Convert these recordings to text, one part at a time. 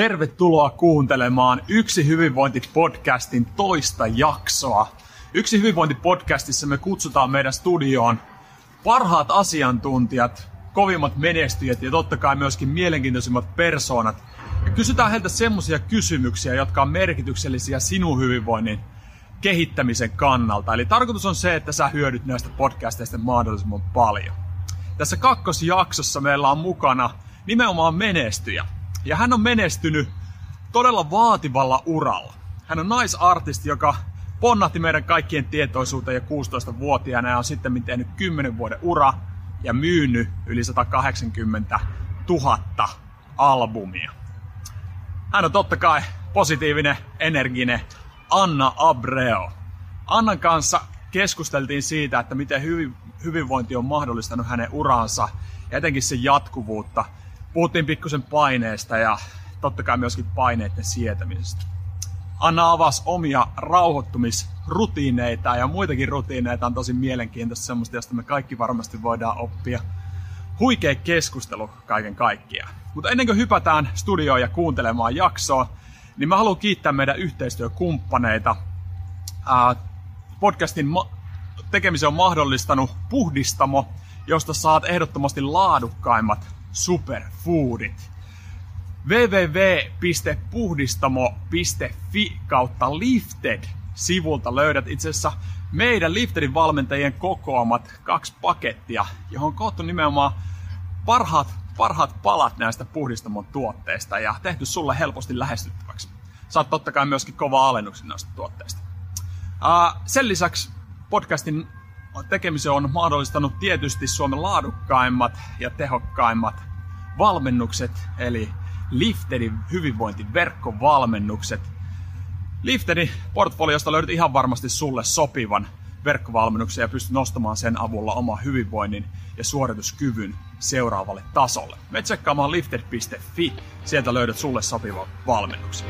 Tervetuloa kuuntelemaan Yksi hyvinvointi-podcastin toista jaksoa. Yksi hyvinvointi-podcastissa me kutsutaan meidän studioon parhaat asiantuntijat, kovimmat menestyjät ja totta kai myöskin mielenkiintoisimmat persoonat. Ja kysytään heiltä semmoisia kysymyksiä, jotka on merkityksellisiä sinun hyvinvoinnin kehittämisen kannalta. Eli tarkoitus on se, että sä hyödyt näistä podcasteista mahdollisimman paljon. Tässä kakkosjaksossa meillä on mukana nimenomaan menestyjä. Ja hän on menestynyt todella vaativalla uralla. Hän on naisartisti, joka ponnahti meidän kaikkien tietoisuuteen jo 16-vuotiaana ja on sitten tehnyt 10 vuoden ura ja myynyt yli 180 000 albumia. Hän on totta kai positiivinen, energinen Anna Abreo. Annan kanssa keskusteltiin siitä, että miten hyvinvointi on mahdollistanut hänen uransa ja etenkin sen jatkuvuutta – Puhuttiin pikkusen paineesta ja totta kai myöskin paineiden sietämisestä. Anna avasi omia rauhoittumisrutiineita ja muitakin rutiineita on tosi mielenkiintoista semmoista, josta me kaikki varmasti voidaan oppia. Huikea keskustelu kaiken kaikkiaan. Mutta ennen kuin hypätään studioon ja kuuntelemaan jaksoa, niin mä haluan kiittää meidän yhteistyökumppaneita. podcastin tekemisen on mahdollistanut Puhdistamo, josta saat ehdottomasti laadukkaimmat superfoodit. www.puhdistamo.fi kautta lifted sivulta löydät itse asiassa meidän Liftedin valmentajien kokoamat kaksi pakettia, johon koottu nimenomaan parhaat, parhaat palat näistä puhdistamon tuotteista ja tehty sulle helposti lähestyttäväksi. Saat totta kai myöskin kova alennuksen näistä tuotteista. Sen lisäksi podcastin tekemisen on mahdollistanut tietysti Suomen laadukkaimmat ja tehokkaimmat valmennukset, eli Liftedin hyvinvointiverkkovalmennukset. Liftedin portfoliosta löydät ihan varmasti sulle sopivan verkkovalmennuksen ja pystyt nostamaan sen avulla oma hyvinvoinnin ja suorituskyvyn seuraavalle tasolle. Me tsekkaamaan lifted.fi, sieltä löydät sulle sopivan valmennuksen.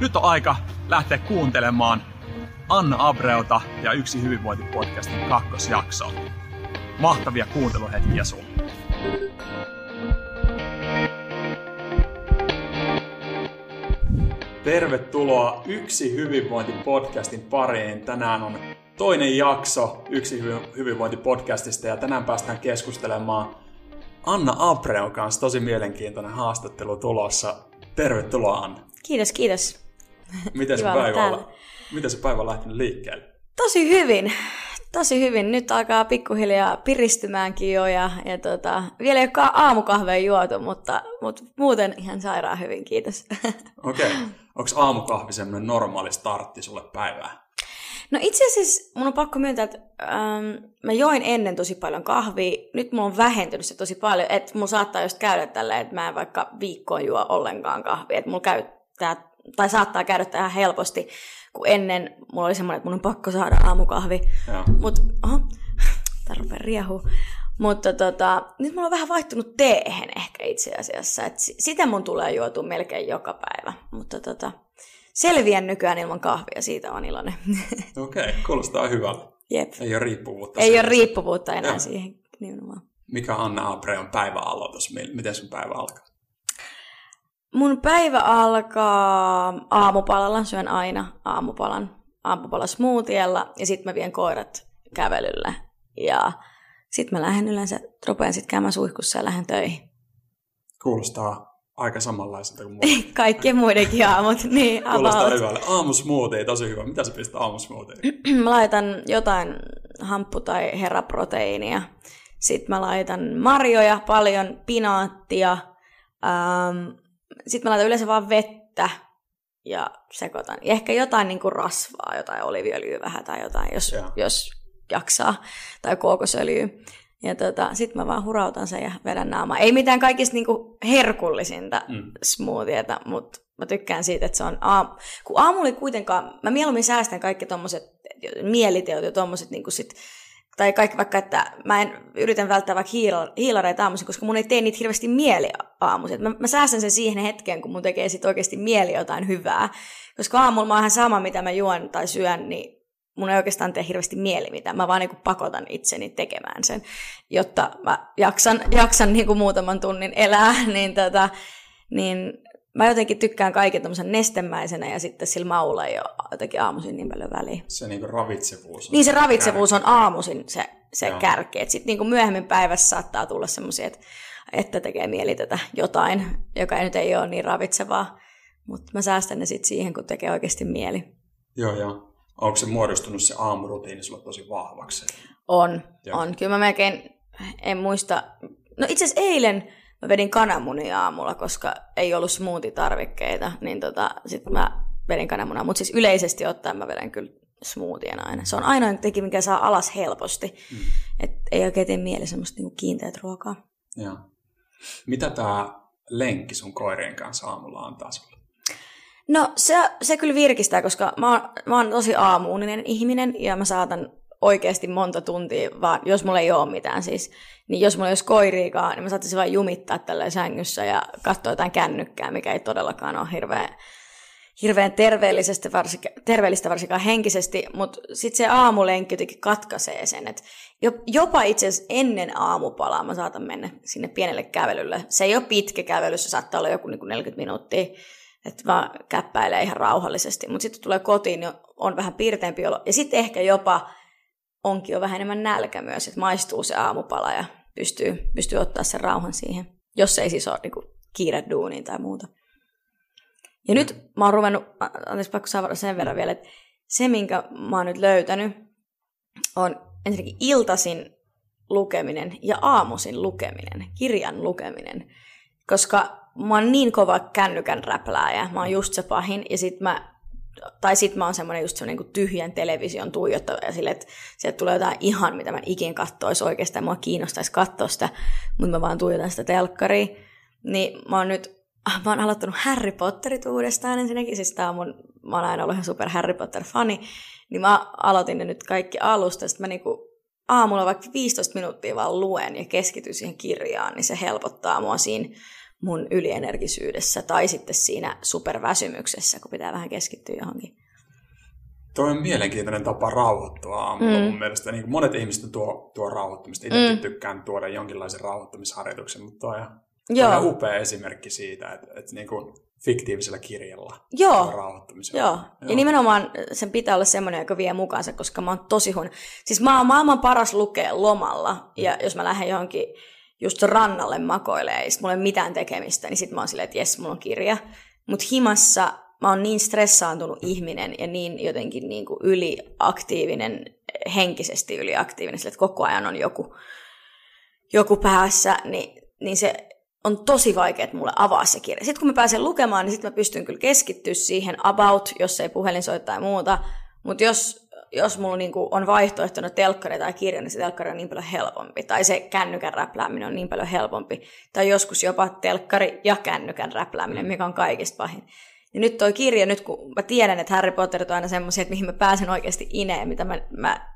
Nyt on aika lähteä kuuntelemaan Anna Abreota ja Yksi hyvinvointipodcastin kakkosjaksoa. Mahtavia kuunteluhetkiä sulle. Tervetuloa Yksi hyvinvointipodcastin pariin. Tänään on toinen jakso Yksi hyvinvointipodcastista ja tänään päästään keskustelemaan Anna Abreon kanssa. Tosi mielenkiintoinen haastattelu tulossa. Tervetuloa Anna. Kiitos, kiitos. Miten se, päivä on, miten se päivä on lähtenyt liikkeelle? Tosi hyvin. Tosi hyvin. Nyt alkaa pikkuhiljaa piristymäänkin jo ja, ja tota, vielä ei ole aamukahvea juotu, mutta, mutta muuten ihan sairaan hyvin, kiitos. Okei. Okay. Onko aamukahvi semmoinen normaali startti sulle päivää? No itse asiassa mun on pakko myöntää, että ähm, mä join ennen tosi paljon kahvia. Nyt mulla on vähentynyt se tosi paljon, että mulla saattaa just käydä tällä, että mä en vaikka viikkoon juo ollenkaan kahvia. Että mulla käy tää, tai saattaa käydä tähän helposti, ennen mulla oli semmoinen, että mun on pakko saada aamukahvi. Mutta, oho, tää rupeaa riehuu. Mutta tota, nyt mulla on vähän vaihtunut teehen ehkä itse asiassa. Et sitä mun tulee juotua melkein joka päivä. Mutta tota, selviän nykyään ilman kahvia, siitä on iloinen. Okei, okay, kuulostaa hyvältä. Jep. Ei ole riippuvuutta. Ei ole riippuvuutta enää ja. siihen nimenomaan. Mikä on Anna Abreon päivä aloitus? Miten sun päivä alkaa? Mun päivä alkaa aamupalalla, syön aina aamupalan, aamupala smoothiella ja sitten mä vien koirat kävelylle. Ja sitten mä lähden yleensä, rupean sitten käymään suihkussa ja lähden töihin. Kuulostaa aika samanlaiselta kuin muut. Kaikkien muidenkin aamut, niin Kuulostaa about. hyvälle. Aamusmoothie, tosi hyvä. Mitä sä pistät aamusmoothie? mä laitan jotain hamppu- tai herraproteiinia. Sitten mä laitan marjoja, paljon pinaattia. Ähm, sitten mä laitan yleensä vaan vettä ja sekoitan. Ja ehkä jotain niin kuin rasvaa, jotain oliviöljyä vähän tai jotain, jos, jos jaksaa, tai kookosöljyä. Ja tota, sitten mä vaan hurautan sen ja vedän naama. Ei mitään kaikista niinku herkullisinta mm. smoothieta, mutta mä tykkään siitä, että se on aamu. Kun aamu oli kuitenkaan, mä mieluummin säästän kaikki tommoset mieliteot ja tommoset niinku sit, tai kaikki vaikka, että mä en yritän välttää vaikka hiilareita aamuisin, koska mun ei tee niitä hirveästi mieli aamuisin. Mä, mä säästän sen siihen hetkeen, kun mun tekee sit oikeasti mieli jotain hyvää. Koska aamulla mä oon ihan sama, mitä mä juon tai syön, niin mun ei oikeastaan tee hirveästi mieli mitään. Mä vaan niin kuin pakotan itseni tekemään sen, jotta mä jaksan, jaksan niin kuin muutaman tunnin elää. Niin, tota, niin mä jotenkin tykkään kaiken tämmöisen nestemäisenä ja sitten sillä maulla ei ole jotenkin aamuisin niin paljon väliä. Se niinku ravitsevuus on Niin se ravitsevuus on aamuisin se, se Joo. kärki. Sitten niinku myöhemmin päivässä saattaa tulla semmoisia, että, että tekee mieli tätä jotain, joka ei nyt ei ole niin ravitsevaa. Mutta mä säästän ne sitten siihen, kun tekee oikeasti mieli. Joo, joo. Onko se muodostunut se aamurutiini sulla tosi vahvaksi? On, Joo. on. Kyllä mä melkein, en muista. No itse asiassa eilen mä vedin kananmunia aamulla, koska ei ollut smoothie-tarvikkeita, niin tota, sit mä vedin kananmunia. Mutta siis yleisesti ottaen mä vedän kyllä smoothien aina. Se on ainoa teki, mikä saa alas helposti. Mm. Et ei oikein tee mieli semmoista niinku kiinteät ruokaa. Joo. Mitä tämä lenkki sun koirien kanssa aamulla antaa sulle? No se, se kyllä virkistää, koska mä oon, mä oon tosi aamuuninen ihminen ja mä saatan oikeasti monta tuntia, vaan jos mulla ei ole mitään siis, niin jos mulla ei olisi koiriikaan, niin mä saattaisin vain jumittaa tällä sängyssä ja katsoa jotain kännykkää, mikä ei todellakaan ole hirveän, hirveän terveellistä, varsinkaan, terveellistä varsinkaan henkisesti, mutta sitten se aamulenkki jotenkin katkaisee sen, että jo- jopa itse asiassa ennen aamupalaa mä saatan mennä sinne pienelle kävelylle. Se ei ole pitkä kävely, se saattaa olla joku niin kuin 40 minuuttia, että mä käppäilen ihan rauhallisesti, mutta sitten tulee kotiin, niin on vähän piirteempi olo. Ja sitten ehkä jopa onkin jo vähän enemmän nälkä myös, että maistuu se aamupala ja pystyy, pystyy ottaa sen rauhan siihen, jos ei siis ole niin kiire duuniin tai muuta. Ja nyt mä oon ruvennut, anteeksi pakko saada sen verran vielä, että se minkä mä oon nyt löytänyt on ensinnäkin iltasin lukeminen ja aamusin lukeminen, kirjan lukeminen. Koska mä oon niin kova kännykän räplääjä, mä oon just se pahin, ja sit mä tai sit mä oon semmoinen just semmoinen niin tyhjän television tuijottava ja sille, että sieltä tulee jotain ihan, mitä mä ikin kattois oikeastaan, mua kiinnostaisi katsoa sitä, mutta mä vaan tuijotan sitä telkkaria. Niin mä oon nyt, mä oon aloittanut Harry Potterit uudestaan ensinnäkin, siis tää on mun, mä oon aina ollut ihan super Harry Potter-fani, niin mä aloitin ne nyt kaikki alusta, sitten mä niinku aamulla vaikka 15 minuuttia vaan luen ja keskityn siihen kirjaan, niin se helpottaa mua siinä mun ylienergisyydessä tai sitten siinä superväsymyksessä, kun pitää vähän keskittyä johonkin. Toi on mielenkiintoinen tapa rauhoittua aamulla Mm. mun mielestä. Niin monet ihmiset tuo, tuo rauhoittumista. Itsekin Mm. tykkään tuoda jonkinlaisen rauhoittumisharjoituksen, mutta toi on on Joo, ihan upea esimerkki siitä, että, että niin kuin fiktiivisellä kirjalla Joo. tuo rauhoittumisen. Joo. ja nimenomaan sen pitää olla semmoinen, joka vie mukaansa, koska mä oon tosi huono. Siis mä oon maailman paras lukea lomalla, ja jos mä lähden johonkin just rannalle makoilee, ja mulla ei ole mitään tekemistä, niin sit mä oon silleen, että jes, mulla on kirja. Mutta himassa mä oon niin stressaantunut ihminen ja niin jotenkin niin kuin yliaktiivinen, henkisesti yliaktiivinen, sille, että koko ajan on joku, joku päässä, niin, niin se on tosi vaikea, että mulle avaa se kirja. Sitten kun mä pääsen lukemaan, niin sitten mä pystyn kyllä keskittyä siihen about, jos ei puhelin soi tai muuta. Mutta jos, jos mulla niinku on vaihtoehtona telkkari tai kirja, niin se telkkari on niin paljon helpompi. Tai se kännykän räplääminen on niin paljon helpompi. Tai joskus jopa telkkari ja kännykän räplääminen, mikä on kaikista pahin. Ja nyt toi kirja, nyt kun mä tiedän, että Harry Potter on aina semmoisia, että mihin mä pääsen oikeasti ineen, mitä mä, mä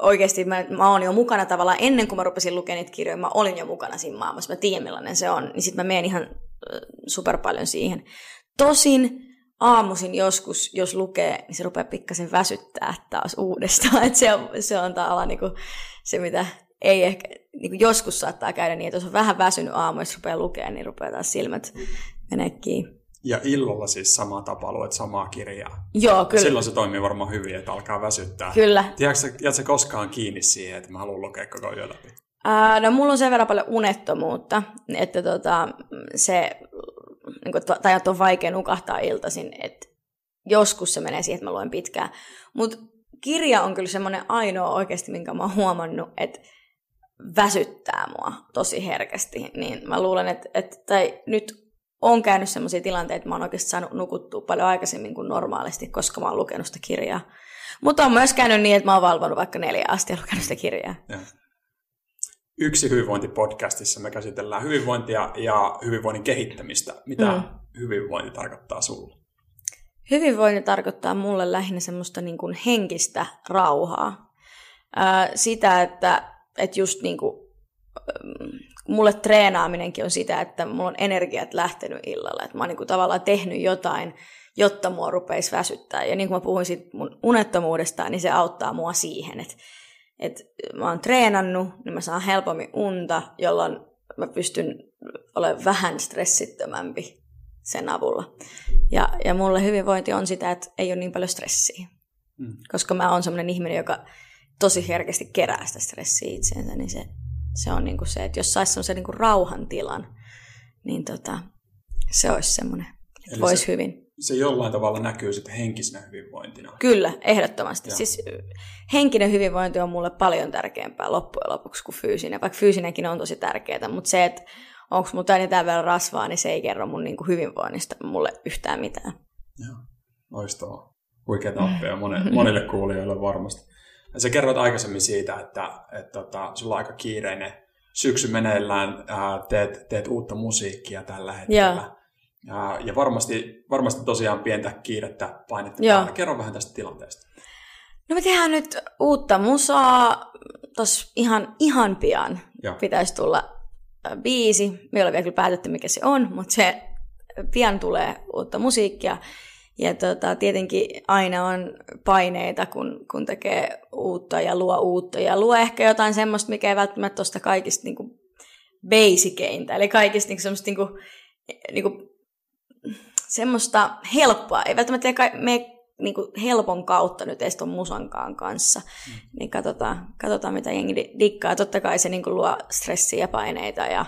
oikeasti mä, mä oon jo mukana tavallaan ennen kuin mä rupesin lukemaan niitä kirjoja, mä olin jo mukana siinä maailmassa, mä tiedän millainen se on, niin sitten mä menen ihan super paljon siihen. Tosin aamuisin joskus, jos lukee, niin se rupeaa pikkasen väsyttää taas uudestaan, että se on, se on tavallaan niinku se, mitä ei ehkä, niinku joskus saattaa käydä niin, että jos on vähän väsynyt aamu, jos rupeaa lukemaan, niin rupeaa taas silmät menee kiinni. Ja illalla siis sama tapa, luet samaa kirjaa. Joo, kyllä. Silloin se toimii varmaan hyvin, että alkaa väsyttää. Kyllä. Tiedätkö, sä koskaan kiinni siihen, että mä haluan lukea koko yö läpi? Ää, no mulla on sen verran paljon unettomuutta, että tota, se, niin kuin, tai että on vaikea nukahtaa iltaisin, että joskus se menee siihen, että mä luen pitkään. Mutta kirja on kyllä semmoinen ainoa oikeasti, minkä mä oon huomannut, että väsyttää mua tosi herkästi. Niin mä luulen, että, että tai nyt on käynyt sellaisia tilanteita, että mä oon oikeasti saanut nukuttua paljon aikaisemmin kuin normaalisti, koska mä oon lukenut sitä kirjaa. Mutta on myös käynyt niin, että mä oon valvonut vaikka neljä asti ja lukenut sitä kirjaa. Ja. Yksi hyvinvointipodcastissa me käsitellään hyvinvointia ja hyvinvoinnin kehittämistä. Mitä Mm. hyvinvointi tarkoittaa sulle? Hyvinvointi tarkoittaa mulle lähinnä semmoista niin kuin henkistä rauhaa. Ää, sitä, että, että just niin kuin, mulle treenaaminenkin on sitä, että mulla on energiat lähtenyt illalla. Että mä oon niin kuin tavallaan tehnyt jotain, jotta mua rupeisi väsyttää. Ja niin kuin mä puhuin sit mun unettomuudesta, niin se auttaa mua siihen, että, että mä oon treenannut, niin mä saan helpommin unta, jolloin mä pystyn olemaan vähän stressittömämpi sen avulla. Ja, ja mulle hyvinvointi on sitä, että ei ole niin paljon stressiä. Mm. Koska mä oon semmoinen ihminen, joka tosi herkästi kerää sitä stressiä itseensä, niin se, se on niin kuin se, että jos saisi semmoisen niin rauhan tilan, niin tota, se olisi semmoinen, että voisi hyvin se jollain tavalla näkyy sitten henkisenä hyvinvointina. Kyllä, ehdottomasti. Ja. Siis henkinen hyvinvointi on mulle paljon tärkeämpää loppujen lopuksi kuin fyysinen, vaikka fyysinenkin on tosi tärkeää, mutta se, että onko mun tänne vielä rasvaa, niin se ei kerro mun niinku hyvinvoinnista mulle yhtään mitään. Joo, loistavaa. Huikea oppia monelle, monille kuulijoille varmasti. Ja sä kerroit aikaisemmin siitä, että, että, että tota, sulla on aika kiireinen syksy meneillään, ää, teet, teet uutta musiikkia tällä hetkellä. Joo. Ja, ja varmasti, varmasti tosiaan pientä kiirettä painetta Joo. Kerro vähän tästä tilanteesta. No me tehdään nyt uutta musaa. Tuossa ihan, ihan pian Joo. pitäisi tulla biisi. Me ei ole vielä päätetty, mikä se on, mutta se pian tulee uutta musiikkia. Ja tota, tietenkin aina on paineita, kun, kun tekee uutta ja luo uutta. Ja luo ehkä jotain semmoista, mikä ei välttämättä tuosta kaikista niinku basiceinta. Eli kaikista niinku semmoista niinku, niinku semmoista helppoa, ei välttämättä me niin kuin helpon kautta nyt edes ton musankaan kanssa. Mm. Niin katsotaan, katsotaan, mitä jengi dikkaa. Totta kai se niin kuin luo stressiä ja paineita ja,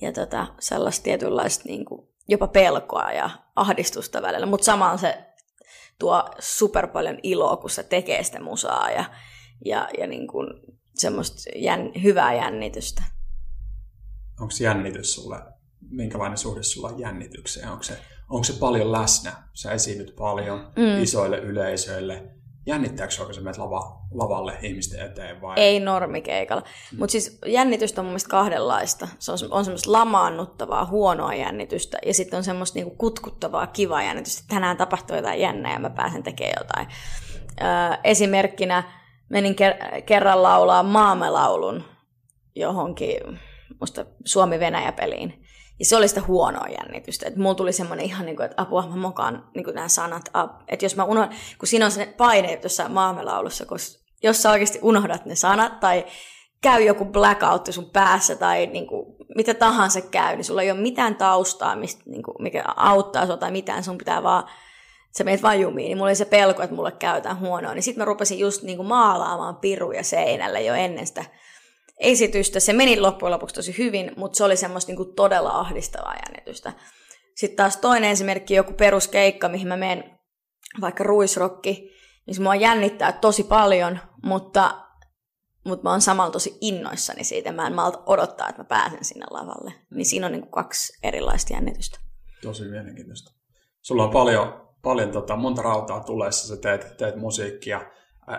ja tota, sellaista tietynlaista niin kuin jopa pelkoa ja ahdistusta välillä. Mutta samaan se tuo super paljon iloa, kun se tekee sitä musaa ja, ja, ja niin kuin semmoista jän, hyvää jännitystä. Onko jännitys sulle, minkälainen suhde sulla on jännitykseen? Onko se onko se paljon läsnä? Sä esiinnyt paljon mm. isoille yleisöille. Jännittääkö sinua, kun sä menet lava, lavalle ihmisten eteen vai? Ei normikeikalla. Mm. Mutta siis jännitystä on mun mielestä kahdenlaista. Se on, on semmoista lamaannuttavaa, huonoa jännitystä ja sitten on semmoista niinku kutkuttavaa, kivaa jännitystä. Tänään tapahtuu jotain jännää ja mä pääsen tekemään jotain. Öö, esimerkkinä menin ker- kerran laulaa maamelaulun johonkin musta Suomi-Venäjä-peliin. Ja se oli sitä huonoa jännitystä. Että mulla tuli semmoinen ihan niin kuin, että apua, mä mokaan niin nämä sanat. Että jos mä unohdan, kun siinä on se paine jossain maamelaulussa, kun jos sä oikeasti unohdat ne sanat tai käy joku blackout sun päässä tai niin kuin, mitä tahansa käy, niin sulla ei ole mitään taustaa, mistä, niin kuin, mikä auttaa sua tai mitään, sun pitää vaan sä meet vaan jumiin, niin mulla oli se pelko, että mulle käytään huonoa. Niin sitten mä rupesin just niin kuin maalaamaan piruja seinälle jo ennen sitä esitystä. Se meni loppujen lopuksi tosi hyvin, mutta se oli semmoista niin kuin todella ahdistavaa jännitystä. Sitten taas toinen esimerkki, joku peruskeikka, mihin mä menen, vaikka ruisrokki, niin se mua jännittää tosi paljon, mutta, mutta mä oon samalla tosi innoissani siitä. Mä en malta odottaa, että mä pääsen sinne lavalle. Niin siinä on niin kuin kaksi erilaista jännitystä. Tosi mielenkiintoista. Sulla on paljon, paljon tota, monta rautaa tulessa, sä teet, teet musiikkia,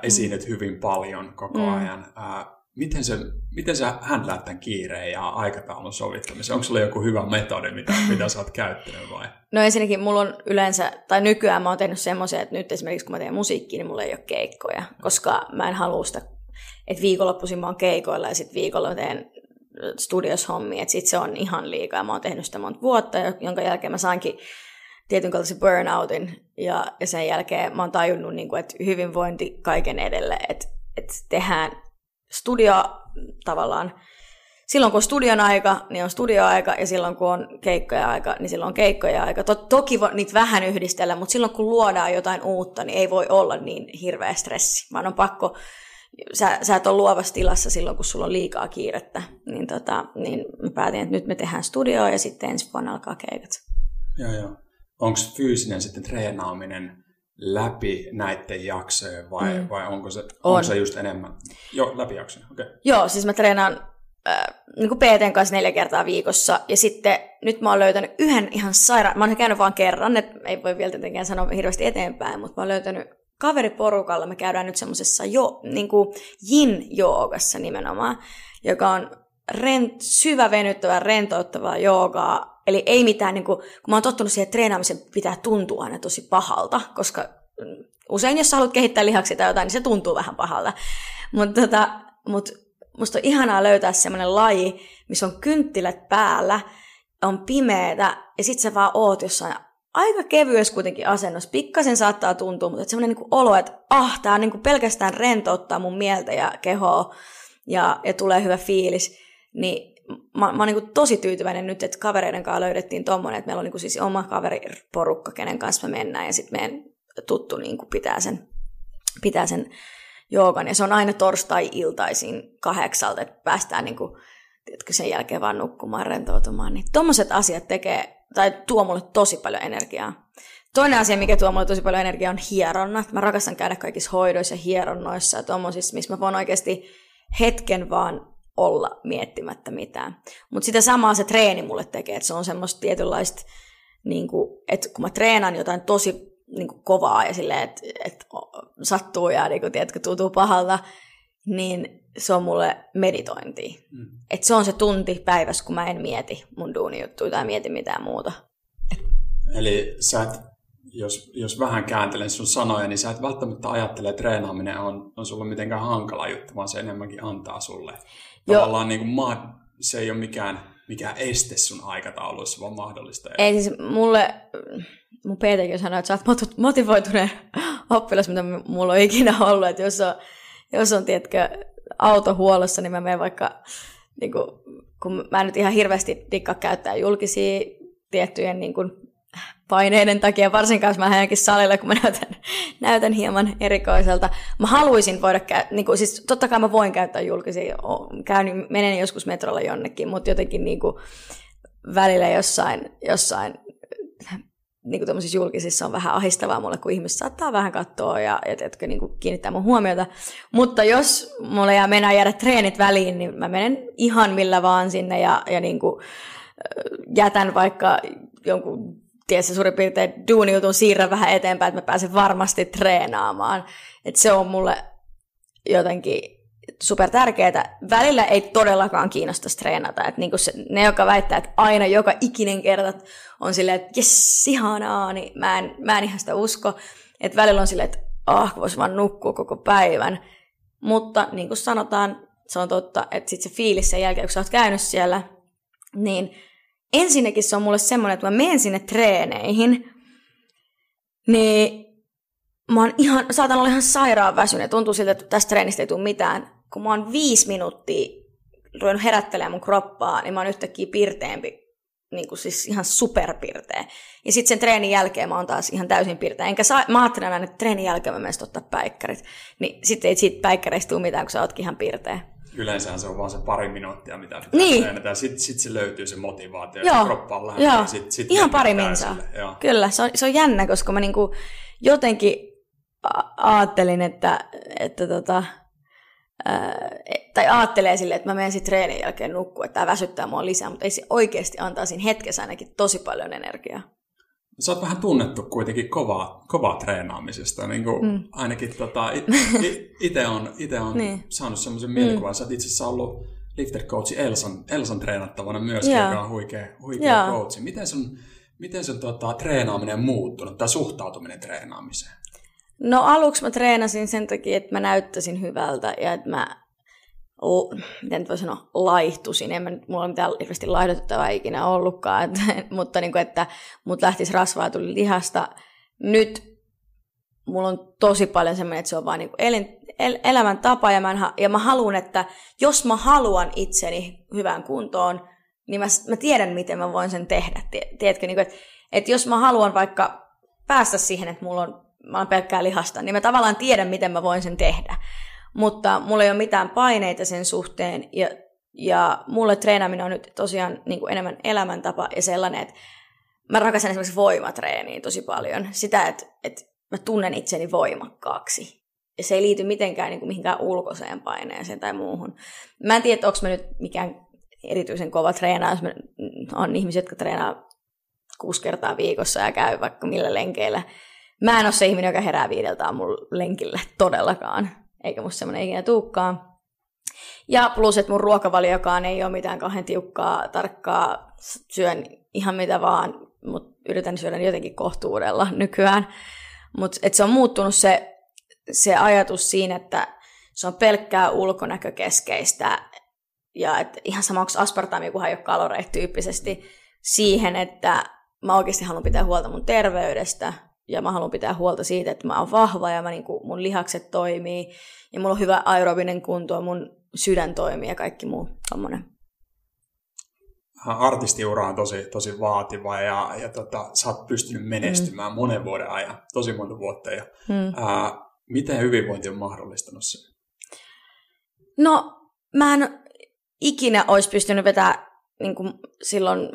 esiinnyt mm. hyvin paljon koko mm. ajan. Ää, miten, se, miten sä händläät tämän kiireen ja aikataulun sovittamisen? Onko sulla joku hyvä metodi, mitä, mitä sä oot käyttänyt vai? No ensinnäkin mulla on yleensä, tai nykyään mä oon tehnyt semmoisia, että nyt esimerkiksi kun mä teen musiikkia, niin mulla ei ole keikkoja, koska mä en halua sitä, että viikonloppuisin mä oon keikoilla ja sitten viikolla teen studios-hommia, että sit se on ihan liikaa. Mä oon tehnyt sitä monta vuotta, jonka jälkeen mä sainkin tietyn kaltaisen burnoutin, ja, ja sen jälkeen mä oon tajunnut, niin kuin, että hyvinvointi kaiken edelle, että, että tehdään studio tavallaan, silloin kun on studion aika, niin on studioaika, ja silloin kun on keikkoja aika, niin silloin on keikkoja aika. To- toki niitä vähän yhdistellä, mutta silloin kun luodaan jotain uutta, niin ei voi olla niin hirveä stressi, vaan on pakko, sä, sä et ole luovassa tilassa silloin, kun sulla on liikaa kiirettä. Niin, tota, niin mä päätin, että nyt me tehdään studioa ja sitten ensi vuonna alkaa keikat. Joo, joo. Onko fyysinen sitten treenaaminen läpi näiden jaksojen vai, mm. vai onko, se, on. onko se just enemmän? Joo, läpi jaksoja, okei. Okay. Joo, siis mä treenaan äh, niin kuin PTn kanssa neljä kertaa viikossa ja sitten nyt mä oon löytänyt yhden ihan sairaan, mä oon käynyt vaan kerran, että ei voi vielä tietenkään sanoa hirveästi eteenpäin, mutta mä oon löytänyt kaveriporukalla, me käydään nyt semmoisessa jo, niin kuin yin-joogassa nimenomaan, joka on rent, syvä venyttävää, rentouttavaa joogaa, Eli ei mitään, niin kuin, kun mä oon tottunut siihen, että treenaamisen pitää tuntua aina tosi pahalta, koska mm, usein jos sä haluat kehittää lihaksia tai jotain, niin se tuntuu vähän pahalta. Mutta tota, mut musta on ihanaa löytää semmoinen laji, missä on kynttilät päällä, on pimeätä ja sit sä vaan oot jossain aika kevyessä kuitenkin asennossa. Pikkasen saattaa tuntua, mutta semmoinen niin olo, että ah, tää niin pelkästään rentouttaa mun mieltä ja kehoa ja, ja tulee hyvä fiilis. Niin mä, mä oon niin tosi tyytyväinen nyt, että kavereiden kanssa löydettiin tommonen, että meillä on niin siis oma kaveriporukka, kenen kanssa me mennään ja sitten meidän tuttu niin pitää sen, pitää sen joogan. Ja se on aina torstai-iltaisin kahdeksalta, että päästään niin kuin, tiedätkö, sen jälkeen vaan nukkumaan, rentoutumaan. Niin tommoset asiat tekee, tai tuo mulle tosi paljon energiaa. Toinen asia, mikä tuo mulle tosi paljon energiaa, on hieronnat. Mä rakastan käydä kaikissa hoidoissa ja hieronnoissa ja tommosissa, missä mä voin oikeasti hetken vaan olla miettimättä mitään. Mutta sitä samaa se treeni mulle tekee, että se on semmoista tietynlaista, niin kuin, että kun mä treenaan jotain tosi niin kuin kovaa ja silleen, että, että sattuu ja niin kuin, tiedätkö, tuntuu pahalta, niin se on mulle meditointi. Mm. Että se on se tunti päivässä, kun mä en mieti mun duunijuttuja tai mieti mitään muuta. Eli sä et, jos, jos vähän kääntelen sun sanoja, niin sä et välttämättä ajattele, että treenaaminen on, on sulle mitenkään hankala juttu, vaan se enemmänkin antaa sulle. Tavallaan niin kuin ma- se ei ole mikään, mikään este sun aikatauluissa, vaan mahdollista. Ei siis mulle, mun PTkin sanoi, että sä oot motivoituneen oppilas, mitä mulla on ikinä ollut, että jos on, jos on tiedätkö, auto huollossa, niin mä menen vaikka, niin kuin, kun mä nyt ihan hirveästi dikka käyttää julkisia tiettyjen niin kuin, paineiden takia, varsinkaan jos mä lähdenkin salille, kun mä näytän, näytän hieman erikoiselta. Mä haluaisin voida käyttää, niin kuin, siis totta kai mä voin käyttää julkisia, käyn, menen joskus metrolla jonnekin, mutta jotenkin niin kuin, välillä jossain, jossain niin kuin julkisissa on vähän ahistavaa mulle, kun ihmiset saattaa vähän katsoa ja, ja teetkö, niin kuin kiinnittää mun huomiota. Mutta jos mulle jää mennä jäädä treenit väliin, niin mä menen ihan millä vaan sinne ja, ja niin kuin, jätän vaikka jonkun tiedätkö, suurin piirtein duunijutun siirrän vähän eteenpäin, että mä pääsen varmasti treenaamaan. Että se on mulle jotenkin super tärkeää. Välillä ei todellakaan kiinnosta treenata. Että niinku se, ne, jotka väittää, että aina joka ikinen kerta on silleen, että jes, ihanaa, niin mä en, mä en ihan sitä usko. Että välillä on silleen, että ah, vois vaan nukkua koko päivän. Mutta niin kuin sanotaan, se on totta, että sitten se fiilis sen jälkeen, kun sä oot käynyt siellä, niin ensinnäkin se on mulle semmoinen, että mä menen sinne treeneihin, niin mä oon ihan, saatan olla ihan sairaan väsynyt. Tuntuu siltä, että tästä treenistä ei tule mitään kun mä oon viisi minuuttia ruvennut herättelemään mun kroppaa, niin mä oon yhtäkkiä pirteempi, niin kuin siis ihan superpirteä. Ja sitten sen treenin jälkeen mä oon taas ihan täysin pirteä. Enkä saa, mä ajattelen aina, että treenin jälkeen mä menen ottaa päikkärit. Niin sitten ei siitä päikkäreistä tule mitään, kun sä ootkin ihan pirteä. Yleensä se on vaan se pari minuuttia, mitä pitää niin. treenata. Sitten sit se löytyy se motivaatio, Joo. kroppa on. Joo. Sit, sit ihan pari minsaa. Kyllä, se on, se on jännä, koska mä niinku jotenkin ajattelin, että, että tota, e, tai ajattelee sille, että mä menen sitten treenin jälkeen nukkua, että tämä väsyttää mua lisää, mutta ei se oikeasti antaa siinä hetkessä ainakin tosi paljon energiaa. Sä oot vähän tunnettu kuitenkin kovaa, kovaa treenaamisesta. Niin kuin mm. Ainakin tota, itse on, ite on niin. saanut semmoisen mielikuvan. Mm. Sä oot itse asiassa ollut lifter coachi Elsan, Elsan treenattavana myöskin, yeah. joka on huikea, huikea yeah. coachi. Miten sun, miten sun tota, treenaaminen on muuttunut tai suhtautuminen treenaamiseen? No aluksi mä treenasin sen takia, että mä näyttäisin hyvältä ja että mä, miten voi sanoa, laihtusin. En mä, mulla ole mitään hirveästi laihdutettavaa ikinä ollutkaan, että, mutta niin kuin, että mut lähtisi rasvaa tuli lihasta. Nyt mulla on tosi paljon semmoinen, että se on vain niin elin, el, elämäntapa ja mä, en, ja mä haluan, että jos mä haluan itseni hyvään kuntoon, niin mä, mä tiedän, miten mä voin sen tehdä. Tiedätkö, niin kuin, että, että jos mä haluan vaikka päästä siihen, että mulla on mä oon pelkkää lihasta, niin mä tavallaan tiedän, miten mä voin sen tehdä. Mutta mulla ei ole mitään paineita sen suhteen, ja, ja mulle treenaaminen on nyt tosiaan niin kuin enemmän elämäntapa ja sellainen, että mä rakastan esimerkiksi voimatreeniä tosi paljon. Sitä, että, että mä tunnen itseni voimakkaaksi. Ja se ei liity mitenkään niin kuin mihinkään ulkoiseen paineeseen tai muuhun. Mä en tiedä, onko mä nyt mikään erityisen kova treenaa, jos on ihmisiä, jotka treenaa kuusi kertaa viikossa ja käy vaikka millä lenkeillä Mä en ole se ihminen, joka herää viideltä aamulla lenkille todellakaan, eikä musta semmoinen ikinä tuukkaan. Ja plus, että mun ruokavaliokaan ei ole mitään kauhean tiukkaa, tarkkaa, syön ihan mitä vaan, mutta yritän syödä jotenkin kohtuudella nykyään. Mutta se on muuttunut se, se ajatus siinä, että se on pelkkää ulkonäkökeskeistä ja että ihan sama onko aspartami, kunhan ei ole kaloreita tyyppisesti, siihen, että mä oikeasti haluan pitää huolta mun terveydestä, ja mä haluan pitää huolta siitä, että mä oon vahva ja mä, niin kuin, mun lihakset toimii ja mulla on hyvä aerobinen kunto, mun sydän toimii ja kaikki muu tommonen. artistiura on tosi, tosi vaativa ja, ja tota, sä oot pystynyt menestymään mm. monen vuoden ajan, tosi monta vuotta. Ja, mm. ää, miten hyvinvointi on mahdollistanut sen? No, mä en ikinä olisi pystynyt vetämään niin kuin silloin,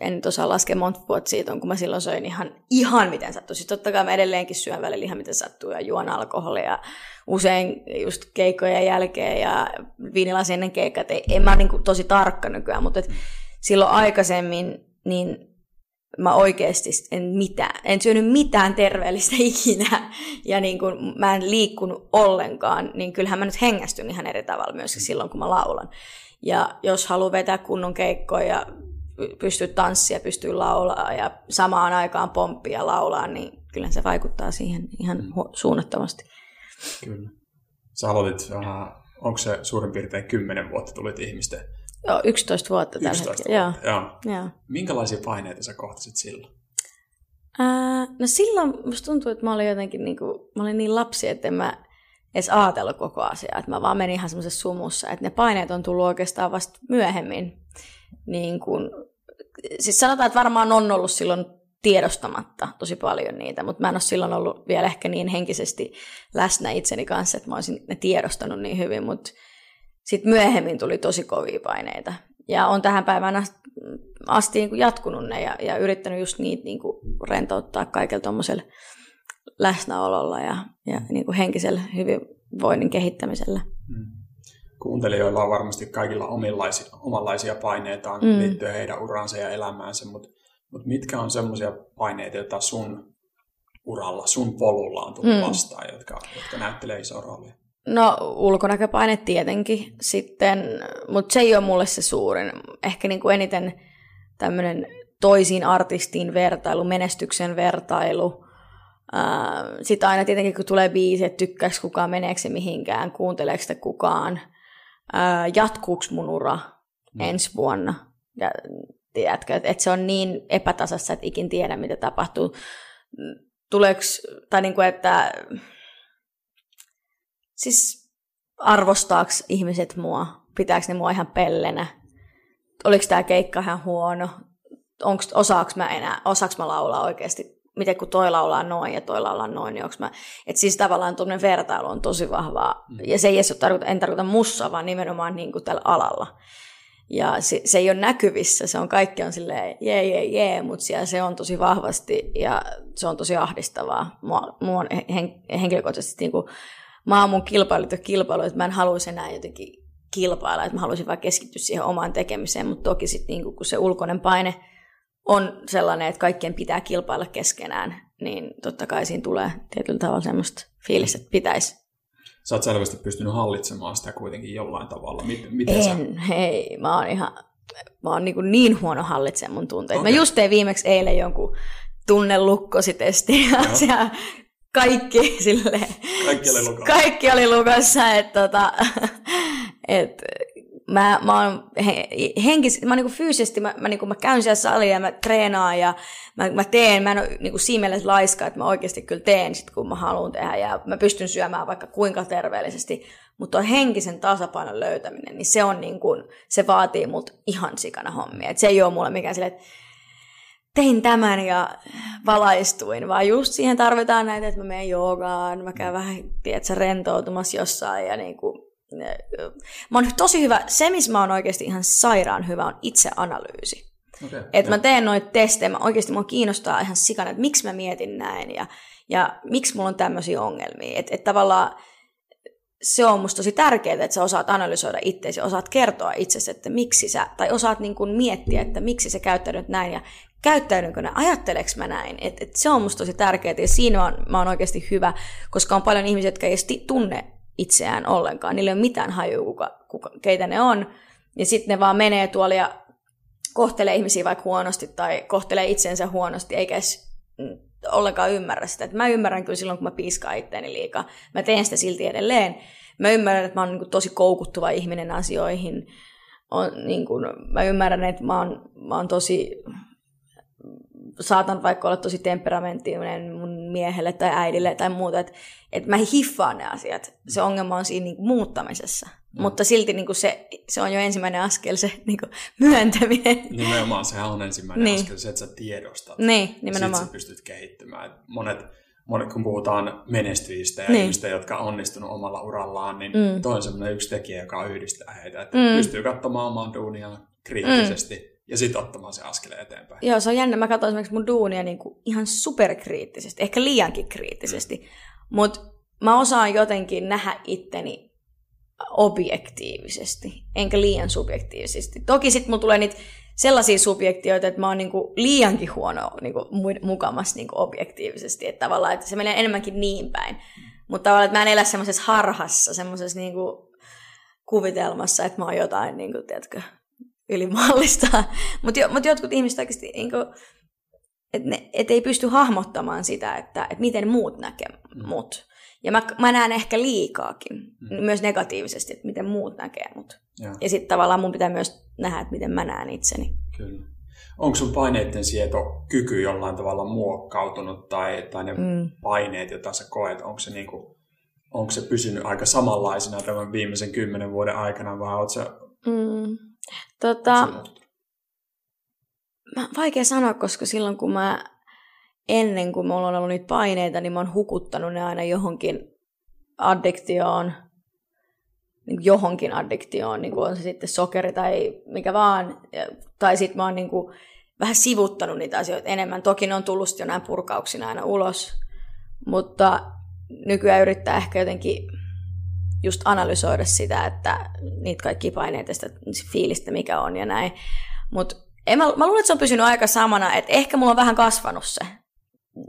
en nyt osaa laskea monta vuotta siitä on, kun mä silloin söin ihan, ihan miten sattuu. Siis totta kai mä edelleenkin syön välillä ihan miten sattuu ja juon alkoholia usein just keikkojen jälkeen ja viinilasin ennen keikkaa. En mä niin kuin tosi tarkka nykyään, mutta et silloin aikaisemmin niin mä oikeasti en mitään, en syönyt mitään terveellistä ikinä ja niin kun mä en liikkunut ollenkaan, niin kyllähän mä nyt hengästyn ihan eri tavalla myöskin silloin, kun mä laulan. Ja jos haluaa vetää kunnon keikkoja ja pystyy tanssia, pystyy laulaa ja samaan aikaan pomppia laulaa, niin kyllä se vaikuttaa siihen ihan mm. suunnattomasti. Kyllä. Sä aloitit, äh, onko se suurin piirtein 10 vuotta tulit ihmisten Joo, 11 vuotta tällä 11 hetkellä. Vuotta. Joo. Joo. Minkälaisia paineita sä kohtasit silloin? Ää, no silloin musta tuntuu, että mä olin jotenkin niin kuin, mä olin niin lapsi, että en mä edes ajatellut koko asiaa. Että mä vaan menin ihan semmoisessa sumussa. Että ne paineet on tullut oikeastaan vasta myöhemmin. Niin kuin, siis sanotaan, että varmaan on ollut silloin tiedostamatta tosi paljon niitä, mutta mä en ole silloin ollut vielä ehkä niin henkisesti läsnä itseni kanssa, että mä olisin ne tiedostanut niin hyvin, mutta sitten myöhemmin tuli tosi kovia paineita. Ja on tähän päivään asti niin kuin jatkunut ne ja, ja yrittänyt just niitä niin kuin rentouttaa kaikella tuommoisella läsnäololla ja, ja niin kuin henkisellä hyvinvoinnin kehittämisellä. Mm. Kuuntelijoilla on varmasti kaikilla omilaisia, omanlaisia paineitaan mm. liittyen heidän uraansa ja elämäänsä, mutta, mutta mitkä on semmoisia paineita, joita sun uralla, sun polulla on tullut mm. vastaan, jotka, jotka näyttelee isoa roolia? No ulkonäköpaine tietenkin sitten, mutta se ei ole mulle se suurin. Ehkä niin kuin eniten tämmöinen toisiin artistiin vertailu, menestyksen vertailu. Sitten aina tietenkin kun tulee biisi, että tykkääkö kukaan, meneekö se mihinkään, kuunteleeko sitä kukaan. Jatkuuko mun ura mm. ensi vuonna? Ja tiedätkö, että, että se on niin epätasassa, että ikin tiedä, mitä tapahtuu. Tuleeko, tai niin kuin, että Siis arvostaako ihmiset mua? Pitääkö ne mua ihan pellenä? Oliko tämä keikka ihan huono? Onko, osaako mä enää, osaako mä laulaa oikeasti? Miten kun toi laulaa noin ja toi laulaa noin, niin onko mä... Et siis tavallaan tuommoinen vertailu on tosi vahvaa. Mm. Ja se ei edes tarkoita, en tarkoita mussa, vaan nimenomaan niin kuin tällä alalla. Ja se, se ei ole näkyvissä, se on kaikki on silleen jee, jee, jee, mutta siellä se on tosi vahvasti ja se on tosi ahdistavaa. Mua, mua on hen, henkilökohtaisesti niin kuin mä oon mun kilpailut ja kilpailu, että mä en haluaisi enää jotenkin kilpailla, että mä haluaisin vaan keskittyä siihen omaan tekemiseen, mutta toki sitten niin kun se ulkoinen paine on sellainen, että kaikkien pitää kilpailla keskenään, niin totta kai siinä tulee tietyllä tavalla semmoista fiilistä, että pitäisi. Sä oot selvästi pystynyt hallitsemaan sitä kuitenkin jollain tavalla. Miten en, sä... hei, mä oon ihan, mä oon niin, niin huono hallitsemaan mun tunteita. Okay. Mä just tein viimeksi eilen jonkun tunnelukkositesti ja kaikki sille Kaikki oli lukossa. Kaikki oli lukossa, että tota, et, mä, mä oon henkis, mä niinku fyysisesti, mä, mä, niinku, mä käyn siellä salia ja mä treenaan ja mä, mä teen, mä en ole niinku siimelle laiska, että mä oikeasti kyllä teen sit kun mä haluan tehdä ja mä pystyn syömään vaikka kuinka terveellisesti, mutta on henkisen tasapainon löytäminen, niin se on niinku, se vaatii mut ihan sikana hommia. Et se ei ole mulle mikään silleen, että tein tämän ja valaistuin, vaan just siihen tarvitaan näitä, että mä menen joogaan, mä käyn vähän, tiedätkö, rentoutumassa jossain ja niin kuin, mä oon tosi hyvä, se missä mä oon oikeasti ihan sairaan hyvä on itseanalyysi. Okay, että mä teen noita testejä, mä oikeasti mua kiinnostaa ihan sikana, että miksi mä mietin näin ja, ja miksi mulla on tämmöisiä ongelmia. Että et tavallaan se on musta tosi tärkeää, että sä osaat analysoida itseäsi, osaat kertoa itsesi, että miksi sä, tai osaat niin kuin miettiä, että miksi sä käyttäydyt näin ja käyttäydynkö ne, ajatteleks mä näin. Et, et se on musta tosi tärkeää ja siinä mä oon, mä oon oikeasti hyvä, koska on paljon ihmisiä, jotka ei tunne itseään ollenkaan. Niillä ei ole mitään hajua, kuka, kuka, keitä ne on. Ja sitten ne vaan menee tuolla ja kohtelee ihmisiä vaikka huonosti tai kohtelee itsensä huonosti, eikä edes mm, ollenkaan ymmärrä sitä. Et mä ymmärrän kyllä silloin, kun mä piiskaan itteeni liikaa. Mä teen sitä silti edelleen. Mä ymmärrän, että mä oon niin tosi koukuttuva ihminen asioihin. On, niin kuin, mä ymmärrän, että mä oon, mä oon tosi saatan vaikka olla tosi temperamenttinen, mun miehelle tai äidille tai muuta, että et mä hiffaan ne asiat. Se ongelma on siinä niin kuin muuttamisessa. Mm. Mutta silti niin kuin se, se on jo ensimmäinen askel, se niin kuin myöntäminen. Nimenomaan, sehän on ensimmäinen niin. askel, se, että sä tiedostat. Niin, nimenomaan. Sitten sä pystyt kehittymään. Monet, monet, kun puhutaan menestyjistä ja niin. ihmistä, jotka on onnistunut omalla urallaan, niin mm. toi on semmoinen yksi tekijä, joka yhdistää heitä. Että mm. pystyy katsomaan omaa duunia kriittisesti. Mm ja sitten ottamaan se askeleen eteenpäin. Joo, se on jännä. Mä katsoin esimerkiksi mun duunia niin kuin ihan superkriittisesti, ehkä liiankin kriittisesti. Mm. Mutta mä osaan jotenkin nähdä itteni objektiivisesti, enkä liian subjektiivisesti. Toki sitten mulla tulee niitä sellaisia subjektioita, että mä oon niinku liiankin huono niinku mukamas niinku objektiivisesti. Että tavallaan että se menee enemmänkin niin päin. Mutta tavallaan, että mä en elä semmoisessa harhassa, semmoisessa niinku kuvitelmassa, että mä oon jotain, niinku, tiedätkö, ylimallista. Mutta jo, mut jotkut ihmiset oikeasti, niinku, että et ei pysty hahmottamaan sitä, että et miten muut näkee mm. mut. Ja mä, mä näen ehkä liikaakin, mm. myös negatiivisesti, että miten muut näkee mut. Ja, ja sitten tavallaan mun pitää myös nähdä, että miten mä näen itseni. Kyllä. Onko sun paineiden kyky jollain tavalla muokkautunut tai, tai ne mm. paineet, joita sä koet, onko se, niinku, onko se pysynyt aika samanlaisena tämän viimeisen kymmenen vuoden aikana vai oot sä, mm. Tota, mä, vaikea sanoa, koska silloin kun mä ennen kuin mulla on ollut niitä paineita, niin mä oon hukuttanut ne aina johonkin addiktioon, niin johonkin addiktioon, niin kuin on se sitten sokeri tai mikä vaan, tai sitten mä oon niin kuin vähän sivuttanut niitä asioita enemmän. Toki ne on tullut jo näin purkauksina aina ulos, mutta nykyään yrittää ehkä jotenkin just analysoida sitä, että niitä kaikki paineita, sitä fiilistä mikä on ja näin. Mutta mä, mä luulen, että se on pysynyt aika samana, että ehkä mulla on vähän kasvanut se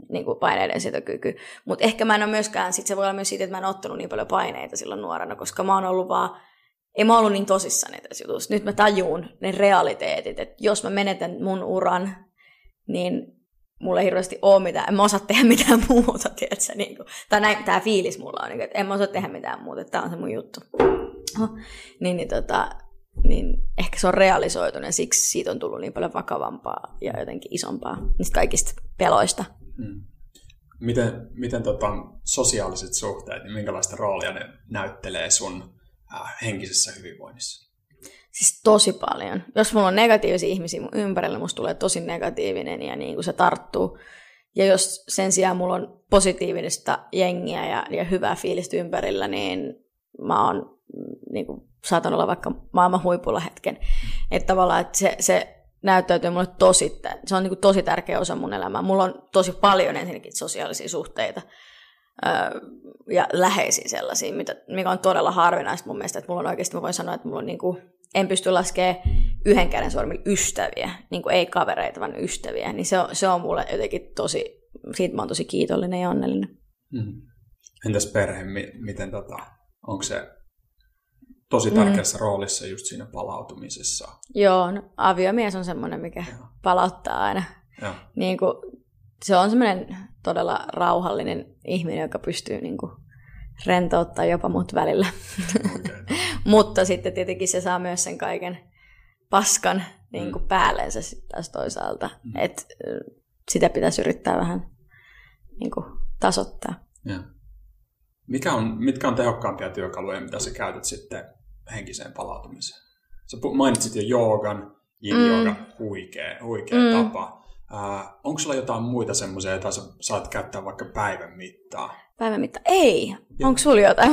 niin kuin paineiden sietokyky. Mutta ehkä mä en ole myöskään, sit se voi olla myös siitä, että mä en ottanut niin paljon paineita silloin nuorena, koska mä oon ollut vaan, ei mä ollut niin tosissani tässä jutussa. Nyt mä tajuun ne realiteetit, että jos mä menetän mun uran, niin mulla ei hirveästi ole mitään, en mä osaa tehdä mitään muuta, tiedätkö, niin kuin, tai näin, tämä fiilis mulla on, niin kuin, että en mä osaa tehdä mitään muuta, että tämä on se mun juttu. Oh, niin, niin, tota, niin ehkä se on realisoitunut ja siksi siitä on tullut niin paljon vakavampaa ja jotenkin isompaa niistä kaikista peloista. Mm. Miten, miten tota, sosiaaliset suhteet, niin minkälaista roolia ne näyttelee sun äh, henkisessä hyvinvoinnissa? Siis tosi paljon. Jos mulla on negatiivisia ihmisiä mun ympärillä, musta tulee tosi negatiivinen ja niin kuin se tarttuu. Ja jos sen sijaan mulla on positiivista jengiä ja, ja hyvää fiilistä ympärillä, niin mä oon mm, niin kuin, saatan olla vaikka maailman huipulla hetken. Että tavallaan että se, se näyttäytyy mulle tosi, se on niin kuin tosi tärkeä osa mun elämää. Mulla on tosi paljon ensinnäkin sosiaalisia suhteita ja läheisiä sellaisia, mitä, mikä on todella harvinaista mun mielestä, että mulla on oikeasti, mä voin sanoa, että mulla on niin kuin, en pysty laskemaan yhden käden sormilla ystäviä, niin kuin ei kavereita, vaan ystäviä, niin se on, se on mulle jotenkin tosi, siitä mä oon tosi kiitollinen ja onnellinen. Hmm. Entäs perhe, miten tota, onko se tosi tärkeässä mm. roolissa just siinä palautumisessa. Joo, no, aviomies on semmoinen, mikä ja. palauttaa aina. Ja. Niin kuin, se on semmoinen todella rauhallinen ihminen, joka pystyy niin kuin, rentouttaa jopa mut välillä. Okay. Mutta sitten tietenkin se saa myös sen kaiken paskan niin kuin mm. päällensä sitten taas toisaalta. Mm. Et, sitä pitäisi yrittää vähän niin kuin, tasoittaa. Ja. Mikä on, mitkä on tehokkaampia työkaluja, mitä sä käytät sitten henkiseen palautumiseen. Sä mainitsit jo joogan, yin-jooga, mm. huikea, huikea mm. tapa. Uh, onko sulla jotain muita semmoisia, joita sä saat käyttää vaikka päivän mittaan? Päivän mittaan? Ei. Onko sulla jotain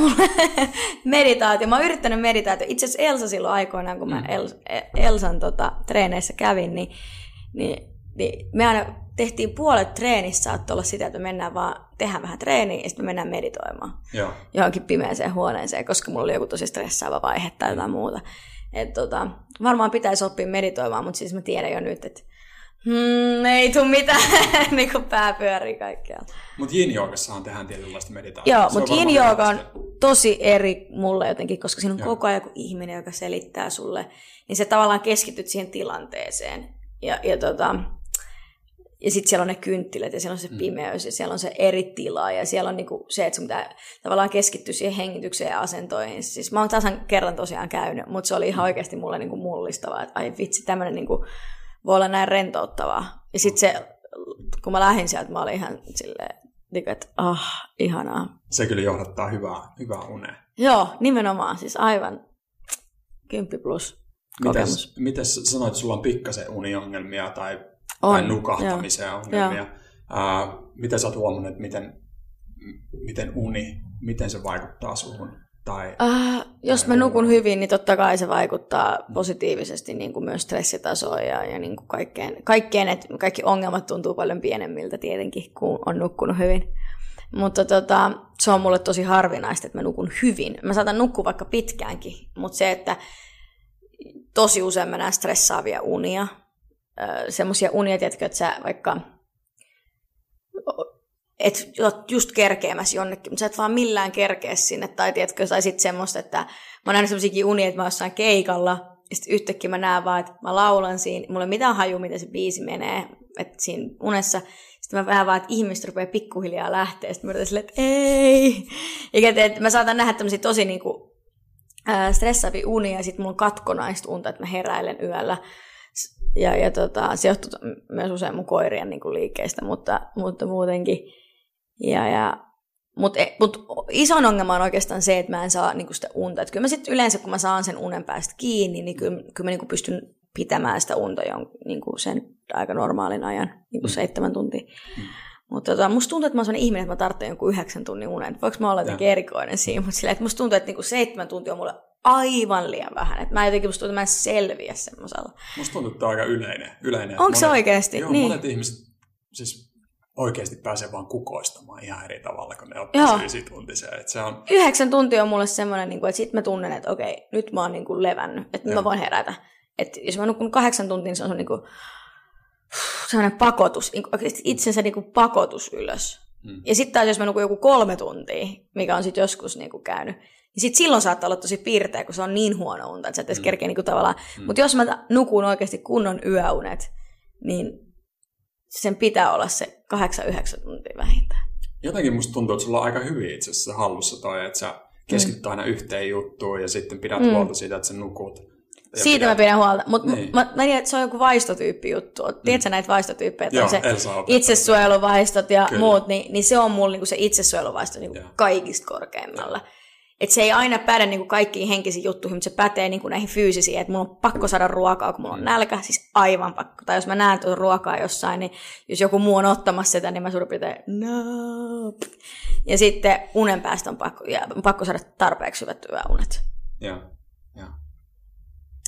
meditaatio? Mä oon yrittänyt meditaatio. Itse asiassa Elsa silloin aikoinaan, kun mä mm. El, Elsan tota, treeneissä kävin, niin, niin, niin me aina tehtiin puolet treenistä saattoi olla sitä, että me mennään vaan tehdään vähän treeniä ja sitten me mennään meditoimaan Joo. johonkin pimeäseen huoneeseen, koska mulla oli joku tosi stressaava vaihe tai jotain muuta. Et tota, varmaan pitäisi oppia meditoimaan, mutta siis mä tiedän jo nyt, että hmm, ei tule mitään, niin kuin pää pyörii kaikkialla. Mutta yin tehdään tietynlaista meditaatiota. Joo, mutta yin on tosi eri mulle jotenkin, koska siinä on Joo. koko ajan joku ihminen, joka selittää sulle, niin se tavallaan keskityt siihen tilanteeseen. Ja, ja tota, ja sitten siellä on ne kynttilät ja siellä on se mm. pimeys ja siellä on se eri tila ja siellä on niinku se, että sun pitää tavallaan keskittyä siihen hengitykseen ja asentoihin. Siis mä oon tasan kerran tosiaan käynyt, mutta se oli ihan mm. oikeasti mulle niinku mullistavaa, että ai vitsi, tämmöinen niinku voi olla näin rentouttavaa. Ja sitten se, kun mä lähdin sieltä, mä olin ihan silleen Niin, että ah, ihanaa. Se kyllä johdattaa hyvää, hyvää unea. Joo, nimenomaan. Siis aivan 10 plus kokemus. Mites, mites sanoit, että sulla on pikkasen uniongelmia tai, on, tai nukahtamisen joo, ongelmia. Joo. Uh, miten sä oot huomannut, että miten, miten uni, miten se vaikuttaa suhun? Tai, uh, jos mä nukun hyvin, niin totta kai se vaikuttaa positiivisesti niin kuin myös stressitasoon ja, ja niin kuin kaikkeen, kaikkeen, että kaikki ongelmat tuntuu paljon pienemmiltä tietenkin, kun on nukkunut hyvin. Mutta tota, se on mulle tosi harvinaista, että mä nukun hyvin. Mä saatan nukkua vaikka pitkäänkin, mutta se, että tosi usein mä näen stressaavia unia, semmoisia unia, tiedätkö, että sä vaikka et oot just kerkeämässä jonnekin, mutta sä et vaan millään kerkeä sinne. Tai tiedätkö, tai sitten semmoista, että mä oon nähnyt unia, että mä oon keikalla, ja sitten yhtäkkiä mä näen vaan, että mä laulan siinä, mulla ei mitään haju, miten se biisi menee, että siinä unessa. Sitten mä vähän vaan, että ihmiset rupeaa pikkuhiljaa lähteä, sitten mä yritän silleen, että ei. Eikä että mä saatan nähdä tämmöisiä tosi niinku, äh, stressaavia unia, ja sitten mulla on katkonaista unta, että mä heräilen yöllä. Ja, ja tota, se johtuu myös usein mun koirien niin kuin liikkeistä, mutta, mutta muutenkin. Ja, ja, mutta e, mut iso ongelma on oikeastaan se, että mä en saa niinku sitä unta. Et kyllä mä sitten yleensä, kun mä saan sen unen päästä kiinni, niin kyllä, kyllä mä niinku pystyn pitämään sitä unta jon, niinku sen aika normaalin ajan, niinku mm. seitsemän tuntia. Mm. Mutta tota, musta tuntuu, että mä oon ihminen, että mä tarvitsen jonkun yhdeksän tunnin unen. Voinko mä olla jotenkin erikoinen siinä, mutta sillä, että musta tuntuu, että niinku seitsemän tuntia on mulle aivan liian vähän. Että mä jotenkin musta tuntuu, että mä en selviä semmoisella. Musta tuntuu, että tämä on aika yleinen. yleinen. Onko se oikeasti? Joo, niin. monet ihmiset, siis oikeasti pääsee vaan kukoistamaan ihan eri tavalla, kun ne ottaa ysi tuntisia. Että se on... Yhdeksän tuntia on mulle semmoinen, niin että sitten mä tunnen, että okei, nyt mä oon niin kuin levännyt, että mä voin herätä. Että jos mä nukun kahdeksan tuntia, niin se on niin kuin, semmoinen pakotus, niin itsensä niin kuin pakotus ylös. Hmm. Ja sitten taas jos mä nukun joku kolme tuntia, mikä on sitten joskus niin kuin käynyt, niin sit silloin saattaa olla tosi piirteä, kun se on niin huono unta, että sä et edes hmm. kerkeä niin kuin tavallaan. Hmm. Mutta jos mä nukun oikeasti kunnon yöunet, niin sen pitää olla se 8-9 tuntia vähintään. Jotenkin musta tuntuu, että sulla on aika hyvin itse asiassa hallussa toi, että sä keskityt mm. aina yhteen juttuun ja sitten pidät mm. huolta siitä, että sä nukut. Ja Siitä pidät... mä pidän huolta, mutta niin. mä, mä tiedän, että se on joku vaistotyyppi juttu. Mm. Tiedätkö näitä vaistotyyppejä, että Joo, on se itsesuojeluvaistot ja Kyllä. muut, niin, niin se on mulla niinku se itsesuojeluvaisto niinku kaikista korkeimmalla. Ja. Et se ei aina päde niin kuin kaikkiin henkisiin juttuihin, mutta se pätee niin kuin näihin fyysisiin, että mulla on pakko saada ruokaa, kun mulla on mm. nälkä, siis aivan pakko. Tai jos mä näen tuota ruokaa jossain, niin jos joku muu on ottamassa sitä, niin mä suurin piirtein, no. Ja sitten unen päästä on pakko, ja on pakko saada tarpeeksi hyvät yöunet. Joo, joo.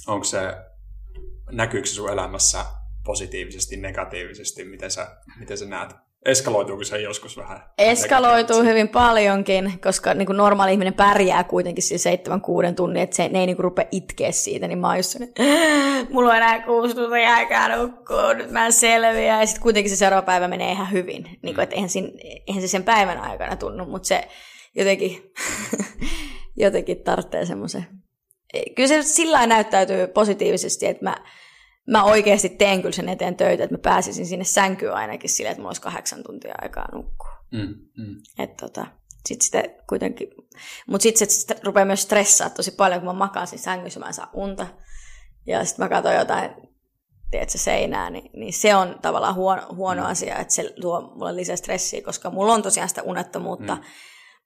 Onko se, näkyykö se sun elämässä positiivisesti, negatiivisesti, miten sä, miten sä näet Eskaloituuko se joskus vähän? Eskaloituu hyvin paljonkin, koska niin kuin normaali ihminen pärjää kuitenkin siis seitsemän kuuden tunnin, että se, ne ei niin kuin rupea itkeä siitä, niin mä oon just mulla on enää kuusi tuntia aikaa nukkua, nyt mä selviä. Ja sitten kuitenkin se seuraava päivä menee ihan hyvin, niin kuin, että eihän, siinä, eihän se sen päivän aikana tunnu, mutta se jotenkin, jotenkin tarvitsee semmoisen. Kyllä se sillä näyttäytyy positiivisesti, että mä mä oikeasti teen kyllä sen eteen töitä, että mä pääsisin sinne sänkyyn ainakin silleen, että mulla olisi kahdeksan tuntia aikaa nukkua. Mm, mm. Että tota, sit sitä kuitenkin, mutta sitten se rupeaa myös stressaa tosi paljon, kun mä makaan siinä sängyssä, mä en saa unta. Ja sitten mä katson jotain, tiedätkö, seinää, niin, niin se on tavallaan huono, huono mm. asia, että se tuo mulle lisää stressiä, koska mulla on tosiaan sitä unettomuutta. Mm.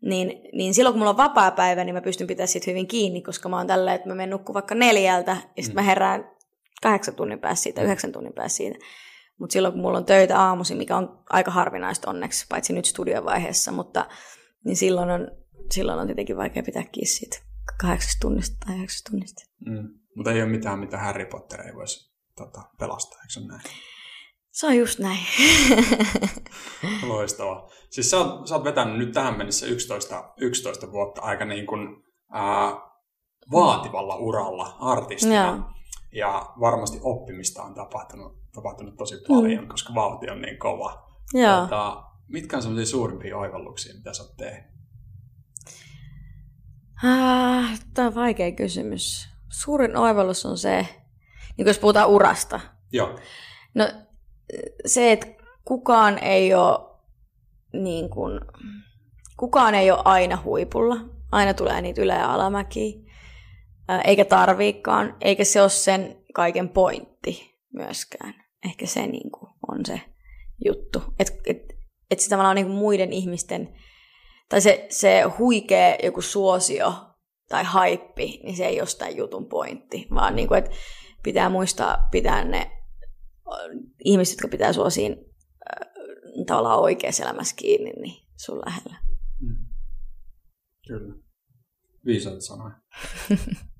Niin, niin silloin kun mulla on vapaa päivä, niin mä pystyn pitämään siitä hyvin kiinni, koska mä oon tällä, että mä menen nukkumaan vaikka neljältä, ja sitten mm. mä herään kahdeksan tunnin päässä siitä, yhdeksän tunnin päässä siitä. Mutta silloin kun mulla on töitä aamuisin, mikä on aika harvinaista onneksi, paitsi nyt studiovaiheessa, mutta niin silloin on, silloin on tietenkin vaikea pitää kiinni siitä kahdeksasta tunnista tai yhdeksästä tunnista. Mm. Mutta ei ole mitään, mitä Harry Potter ei voisi tota, pelastaa, eikö näin? Se on just näin. Loistavaa. Siis sä oot, sä oot vetänyt nyt tähän mennessä 11, 11 vuotta aika niin kuin, ää, vaativalla uralla artistina. Joo. Ja varmasti oppimista on tapahtunut, tapahtunut tosi paljon, mm. koska vauhti on niin kova. Joo. Tota, mitkä on sellaisia suurimpia oivalluksia, mitä sä oot tehnyt? Ah, tämä on vaikea kysymys. Suurin oivallus on se, niin jos puhutaan urasta. Joo. No se, että kukaan ei ole niin kuin, kukaan ei ole aina huipulla. Aina tulee niitä ylä- ja alamäkiä eikä tarviikaan, eikä se ole sen kaiken pointti myöskään. Ehkä se niin kuin on se juttu. Et, et, että se tavallaan niin kuin muiden ihmisten, tai se, se huikea joku suosio tai haippi, niin se ei ole sitä jutun pointti, vaan niin kuin, että pitää muistaa pitää ne ihmiset, jotka pitää sua siinä äh, tavallaan oikeassa elämässä kiinni, niin sun lähellä. Mm. Kyllä. Viisaat sanoja.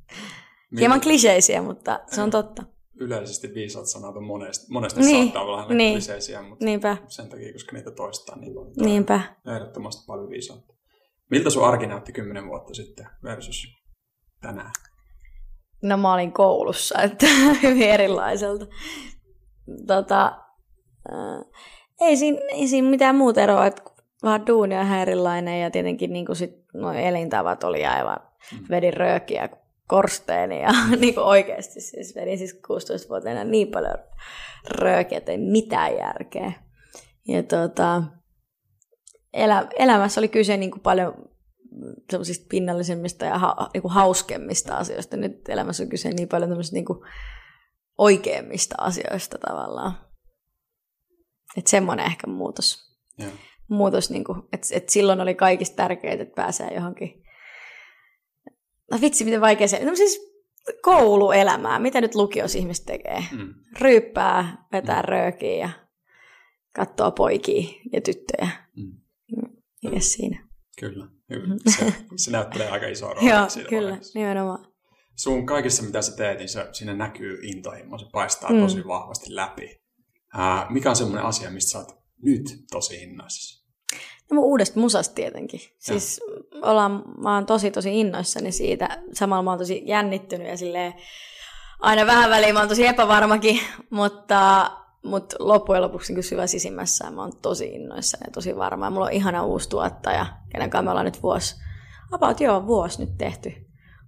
Hieman kliseisiä, mutta se on totta. Yleisesti viisaat sanat on monesti, monesti niin, saattaa olla vähän niin, kliseisiä, mutta Niinpä. sen takia, koska niitä toistaa niin paljon. Niinpä. Ehdottomasti paljon viisautta. Miltä sun arki näytti kymmenen vuotta sitten versus tänään? No mä olin koulussa, että hyvin erilaiselta. Tota, äh, ei, siinä, ei siinä mitään muuta eroa, että vaan duuni on ihan erilainen ja tietenkin niin sit, nuo elintavat oli aivan, mm. vedin röökiä korsteeni ja niin kuin oikeasti siis vedin siis 16-vuotiaana niin paljon röökiä, että ei mitään järkeä. Ja tota, elä, elämässä oli kyse niin kuin paljon semmoisista pinnallisemmista ja ha, niin kuin hauskemmista asioista. Nyt elämässä on kyse niin paljon tämmöisistä niin kuin oikeimmista asioista tavallaan. Että semmoinen ehkä muutos. Yeah. Muutos, niin kuin, että, että silloin oli kaikista tärkeää, että pääsee johonkin. No vitsi, miten vaikea se. No siis kouluelämää. Mitä nyt lukios ihmiset tekee? Mm. Ryyppää, vetää mm. röökiä ja katsoo poikia ja tyttöjä. Mm. Mikä siinä? Kyllä, kyllä. Se, se näyttelee aika isoa roolia Joo, kyllä, vaiheessa. nimenomaan. Sun kaikessa, mitä sä teet, niin se, siinä näkyy intohimo, se paistaa mm. tosi vahvasti läpi. Ää, mikä on semmoinen asia, mistä sä oot nyt tosi innoissasi? No mun uudesta musasta tietenkin. Siis ollaan, mä oon tosi tosi innoissani siitä. Samalla mä oon tosi jännittynyt ja silleen aina vähän väliin mä oon tosi epävarmakin, mutta mutta loppujen lopuksi niin syvä sisimmässä mä oon tosi innoissa ja tosi varma. Mulla on ihana uusi tuottaja, kenen kanssa me ollaan nyt vuosi, about joo, vuosi nyt tehty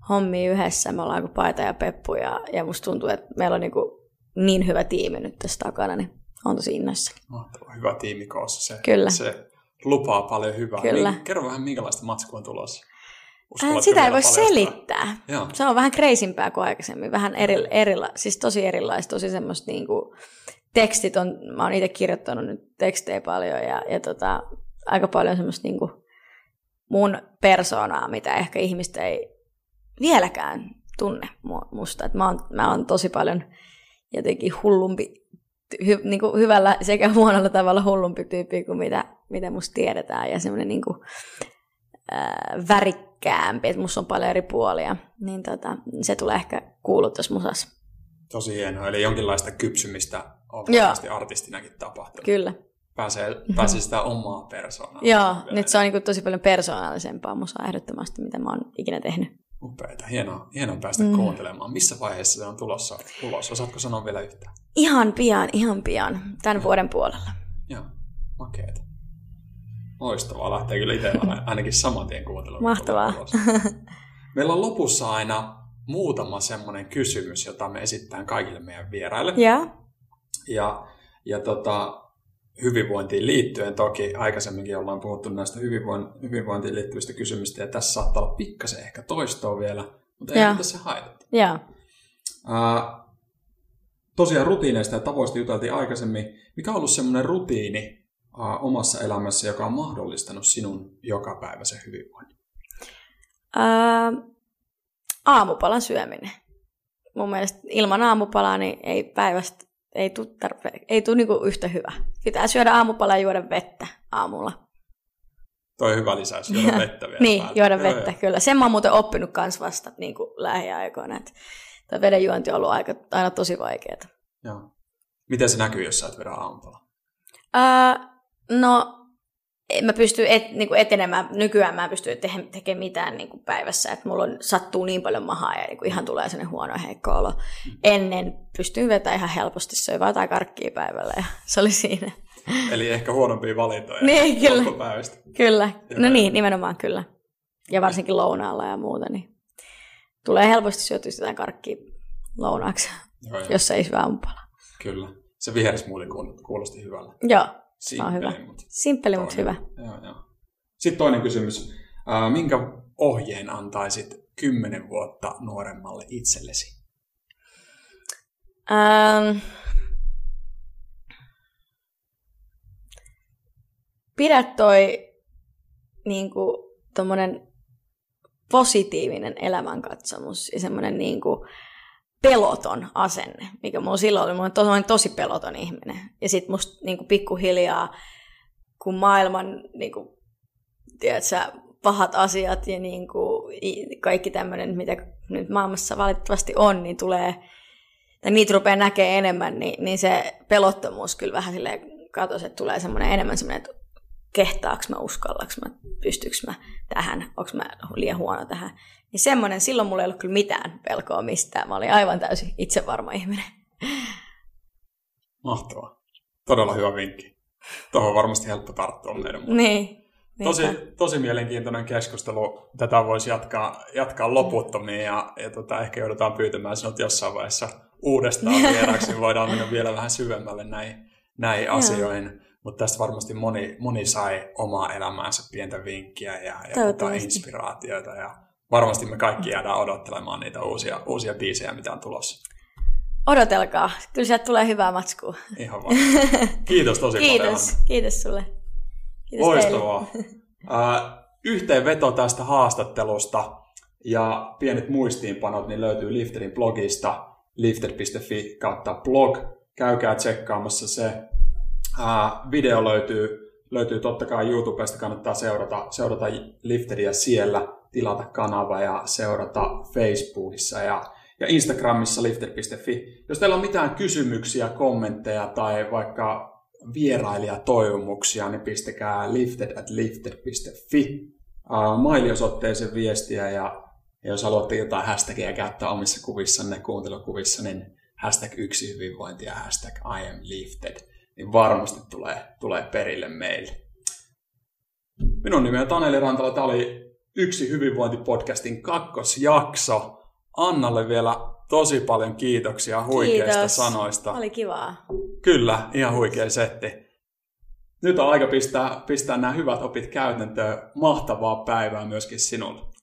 hommi yhdessä. Me ollaan kuin Paita ja Peppu ja, ja musta tuntuu, että meillä on niin, kuin niin hyvä tiimi nyt tässä takana, niin on tosi innoissa. Mahtava, hyvä tiimi koossa. Se, Kyllä. se lupaa paljon hyvää. Kyllä. Niin, kerro vähän, minkälaista matskua on tulossa. Uskallatko Sitä ei voi paljastaa? selittää. Joo. Se on vähän kreisimpää kuin aikaisemmin, vähän eri, erila, siis tosi erilaista, tosi semmoista niin kuin, tekstit on, mä oon itse kirjoittanut nyt tekstejä paljon ja, ja tota, aika paljon semmoista niin kuin mun persoonaa, mitä ehkä ihmistä ei vieläkään tunne musta. Et mä, oon, mä oon tosi paljon jotenkin hullumpi, hy, niin kuin hyvällä sekä huonolla tavalla hullumpi tyyppi kuin mitä, mitä musta tiedetään ja semmoinen niin kuin, ää, värikkäämpi, että musta on paljon eri puolia, niin tota, se tulee ehkä kuulua tuossa musassa. Tosi hienoa, eli jonkinlaista kypsymistä on varmasti artistinakin tapahtunut. Kyllä. Pääsee, mm-hmm. pääsee sitä omaa persoonaa. Joo, nyt se on niin tosi paljon persoonallisempaa musaa ehdottomasti, mitä mä oon ikinä tehnyt. Upeita, hienoa, hienoa päästä mm. kuuntelemaan. Missä vaiheessa se on tulossa ulos? Osaatko sanoa vielä yhtään? Ihan pian, ihan pian, tämän ja. vuoden puolella. Joo, makeeta. Loistavaa, lähtee kyllä itse ainakin saman tien kuuntelemaan. Mahtavaa. Meillä on lopussa aina muutama semmoinen kysymys, jota me esittää kaikille meidän vieraille. Yeah. Ja, ja tota, hyvinvointiin liittyen toki aikaisemminkin ollaan puhuttu näistä hyvinvoin, hyvinvointiin liittyvistä kysymystä ja tässä saattaa olla pikkasen ehkä toistoa vielä, mutta ei tässä haitata. Yeah. Uh, tosiaan rutiineista ja tavoista juteltiin aikaisemmin. Mikä on ollut semmoinen rutiini uh, omassa elämässä, joka on mahdollistanut sinun jokapäiväisen hyvinvoinnin? Uh, aamupalan syöminen. Mun mielestä ilman aamupalaa niin ei päivästä ei tule, tarpe- ei tule niinku yhtä hyvä. Pitää syödä aamupala ja juoda vettä aamulla. Toi hyvä lisäys, juoda vettä vielä Niin, päälle. juoda vettä, joo, kyllä. Sen mä oon muuten oppinut kans vasta niin kuin lähiaikoina, tämä vedenjuonti on ollut aika, aina tosi vaikeaa. Joo. Miten se näkyy, jos sä et vedä aamupala? Uh, no, en mä pysty et, niin kuin etenemään, nykyään mä en pysty te- tekemään mitään niin kuin päivässä, että mulla on, sattuu niin paljon mahaa ja niin kuin ihan tulee sellainen huono heikko olo. Mm. Ennen pystyin vetämään ihan helposti, söi vaan jotain karkkia päivällä ja se oli siinä. Eli ehkä huonompia valintoja niin, kyllä. Kyllä, no niin, nimenomaan kyllä. Ja varsinkin lounaalla ja muuta, niin tulee helposti syötyä jotain karkkia lounaaksi, joo, jos ei syö aamupala. Kyllä. Se viheris muuten kuulosti hyvällä. Joo, Simppeli, on hyvä. Mut Simppeli, mutta hyvä. Joo, joo. Sitten toinen kysymys. Äh, minkä ohjeen antaisit kymmenen vuotta nuoremmalle itsellesi? Ähm, pidä toi niin kuin, tommonen positiivinen elämänkatsomus ja semmoinen niin kuin, peloton asenne, mikä mulla silloin oli. Mulla oli tosi, peloton ihminen. Ja sitten musta niin pikkuhiljaa, kun maailman niin kuin, tiedätkö, pahat asiat ja niin kuin, kaikki tämmöinen, mitä nyt maailmassa valitettavasti on, niin tulee, tai niitä rupeaa näkemään enemmän, niin, niin se pelottomuus kyllä vähän silleen katosi, että tulee semmoinen enemmän semmoinen, että kehtaaks mä, uskallaks mä, pystyks mä tähän, onks mä liian huono tähän. Niin semmoinen, silloin mulla ei ollut kyllä mitään pelkoa mistään. Mä olin aivan täysin itsevarma ihminen. Mahtavaa. Todella hyvä vinkki. Tuohon on varmasti helppo tarttua meidän Niin. Tosi, tosi mielenkiintoinen keskustelu. Tätä voisi jatkaa, jatkaa loputtomiin ja, ja tota, ehkä joudutaan pyytämään sinut jossain vaiheessa uudestaan vieraksi. Niin voidaan mennä vielä vähän syvemmälle näihin, näihin asioihin. Mutta tästä varmasti moni, moni sai omaa elämäänsä pientä vinkkiä ja, ja inspiraatioita. Ja varmasti me kaikki jäädään odottelemaan niitä uusia, uusia biisejä, mitä on tulossa. Odotelkaa. Kyllä sieltä tulee hyvää matskua. Ihan vaan. Kiitos tosi Kiitos. paljon. Kiitos sulle. Kiitos Loistavaa. Äh, yhteenveto tästä haastattelusta ja pienet muistiinpanot niin löytyy Lifterin blogista lifter.fi kautta blog. Käykää tsekkaamassa se. Video löytyy, löytyy totta kai YouTubesta, kannattaa seurata, seurata Lifteria siellä, tilata kanava ja seurata Facebookissa ja, ja Instagramissa lifter.fi. Jos teillä on mitään kysymyksiä, kommentteja tai vaikka vierailijatoivomuksia, niin pistäkää lifted at lifted.fi uh, mailiosoitteeseen viestiä ja, ja jos haluatte jotain hashtagia käyttää omissa kuvissanne, kuuntelukuvissa, niin hashtag yksi hyvinvointi ja hashtag I am lifted, niin varmasti tulee, tulee perille meille. Minun nimi on Taneli Rantala. Tämä oli yksi hyvinvointipodcastin kakkosjakso. Annalle vielä tosi paljon kiitoksia huikeista Kiitos. sanoista. Oli kivaa. Kyllä, ihan huikea setti. Nyt on aika pistää, pistää nämä hyvät opit käytäntöön. Mahtavaa päivää myöskin sinulle.